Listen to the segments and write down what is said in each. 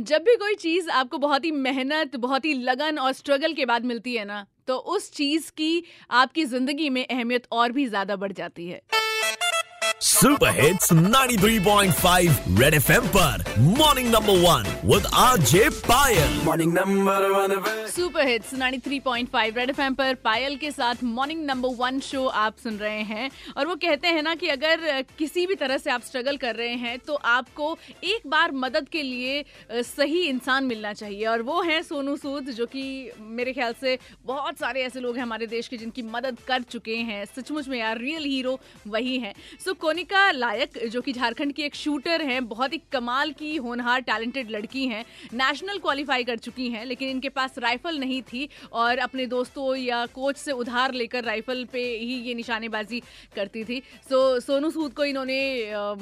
जब भी कोई चीज़ आपको बहुत ही मेहनत, बहुत ही लगन और स्ट्रगल के बाद मिलती है ना तो उस चीज़ की आपकी ज़िंदगी में अहमियत और भी ज़्यादा बढ़ जाती है। सुपर हिट्स 93.5 रेड एफएम पर morning number one with RJ Payal morning number one super hits 93.5 Red FM पर पायल के साथ मॉर्निंग नंबर वन शो आप सुन रहे हैं। और वो कहते हैं ना कि अगर किसी भी तरह से आप स्ट्रगल कर रहे हैं तो आपको एक बार मदद के लिए सही इंसान मिलना चाहिए। और वो है सोनू सूद जो कि मेरे ख्याल से बहुत सारे ऐसे लोग हैं हमारे देश के जिनकी मदद कर चुके हैं। सचमुच में यार रियल हीरो वही हैं। सो कोनिका लायक, जो कि झारखंड की एक शूटर हैं, बहुत ही कमाल की होनहार टैलेंटेड लड़की हैं। नेशनल क्वालिफाई कर चुकी हैं, लेकिन इनके पास राइफल नहीं थी और अपने दोस्तों या कोच से उधार लेकर राइफल पे ही ये निशानेबाजी करती थी। सो, सोनू सूद को इन्होंने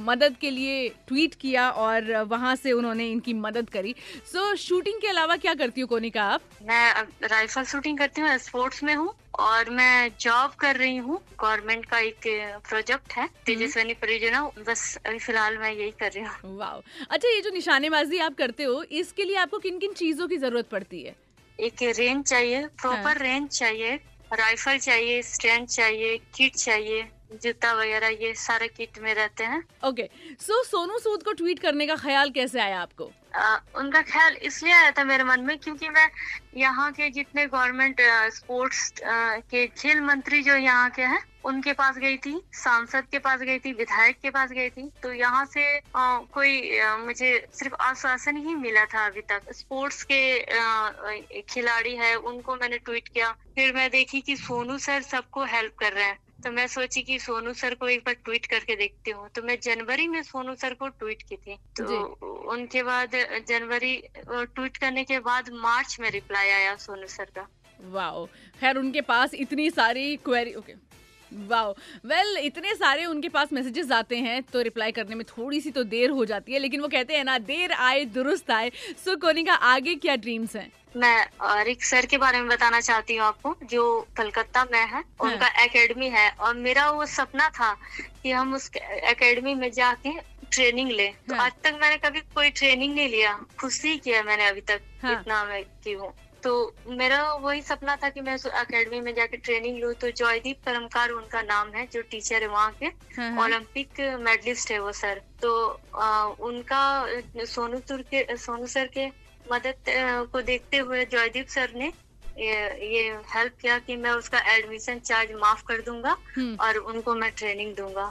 मदद के लिए ट्वीट किया और वहाँ से उन्होंने इनकी मदद करी। सो, शूटिंग के अलावा क्या करती हूँ कोनिका आप? मैं राइफल शूटिंग करती हूँ, स्पोर्ट्स में हूँ। और मैं जॉब कर रही हूँ। गवर्नमेंट का एक प्रोजेक्ट है। हम्म। तेजस्वनी परियोजना बस अभी फ़िलहाल मैं यही कर रही हूँ। वाह अच्छा ये जो निशानेबाजी आप करते हो इसके लिए आपको किन किन चीज़ों की ज़रूरत पड़ती है? एक रेंज चाहिए प्रॉपर हाँ। रेंज चाहिए राइफल चाहिए स्टैंड चाहिए किट चाहिए। जूता वगैरह ये सारे किट में रहते हैं। ओके सो सोनू सूद को ट्वीट करने का ख्याल कैसे आया आपको? आ, उनका ख्याल इसलिए आया था मेरे मन में क्योंकि मैं यहाँ के जितने गवर्नमेंट स्पोर्ट्स के खेल मंत्री जो यहाँ के हैं उनके पास गई थी सांसद के पास गई थी विधायक के पास गई थी। तो यहाँ से आ, कोई आ, मुझे सिर्फ़ आश्वासन ही मिला था अभी तक। स्पोर्ट्स के खिलाड़ी है उनको मैंने ट्वीट किया। फिर मैं देखी कि सोनू सर सबको हेल्प कर रहे हैं। तो मैं सोची कि सोनू सर को एक बार ट्वीट करके देखती हूँ। तो मैं जनवरी में सोनू सर को ट्वीट की थी। तो उनके बाद जनवरी ट्वीट करने के बाद मार्च में रिप्लाई आया सोनू सर का। वाह खैर उनके पास इतनी सारी क्वेरी ओके। वाह वेल इतने सारे उनके पास मैसेजेस आते हैं तो रिप्लाई करने में थोड़ी सी तो देर हो जाती है लेकिन वो कहते हैं ना देर आए दुरुस्त आए सो कोनी का आगे क्या ड्रीम्स हैं मैं रिक सर के बारे में बताना चाहती हूँ आपको जो कलकत्ता में है हाँ। उनका एकेडमी है और मेरा वो सपना था कि हम उस एकेडमी में जाके ट्रेनिंग ले तो हाँ। आज तक मैंने कभी कोई ट्रेनिंग नहीं लिया खुद ही किया मैंने अभी तक हाँ। इतना मैं की हूँ तो मेरा वही सपना था कि मैं एकेडमी में जाके ट्रेनिंग लूँ। तो जॉयदीप करमकार उनका नाम है जो टीचर है वहाँ के। हाँ, हाँ। ओलंपिक मेडलिस्ट है वो सर। तो आ, उनका सोनू तुर के सोनू सर के मदद को देखते हुए जॉयदीप सर ने ये, ये हेल्प किया कि मैं उसका एडमिशन चार्ज माफ़ कर दूँगा हम्म। और उनको मैं ट्रेनिंग दूँगा।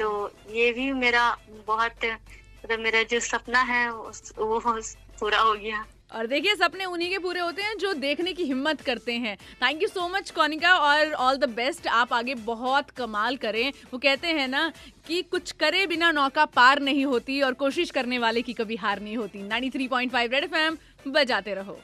तो ये भी मेरा बहुत मतलब मेरा जो सपना है वो पूरा हो गया। और देखिए, सपने उन्हीं के पूरे होते हैं जो देखने की हिम्मत करते हैं। Thank you so much Konika, और ऑल द बेस्ट आप आगे बहुत कमाल करें। वो कहते हैं ना कि कुछ करे बिना नौका पार नहीं होती और कोशिश करने वाले की कभी हार नहीं होती। 93.5 रेड एफएम बजाते रहो।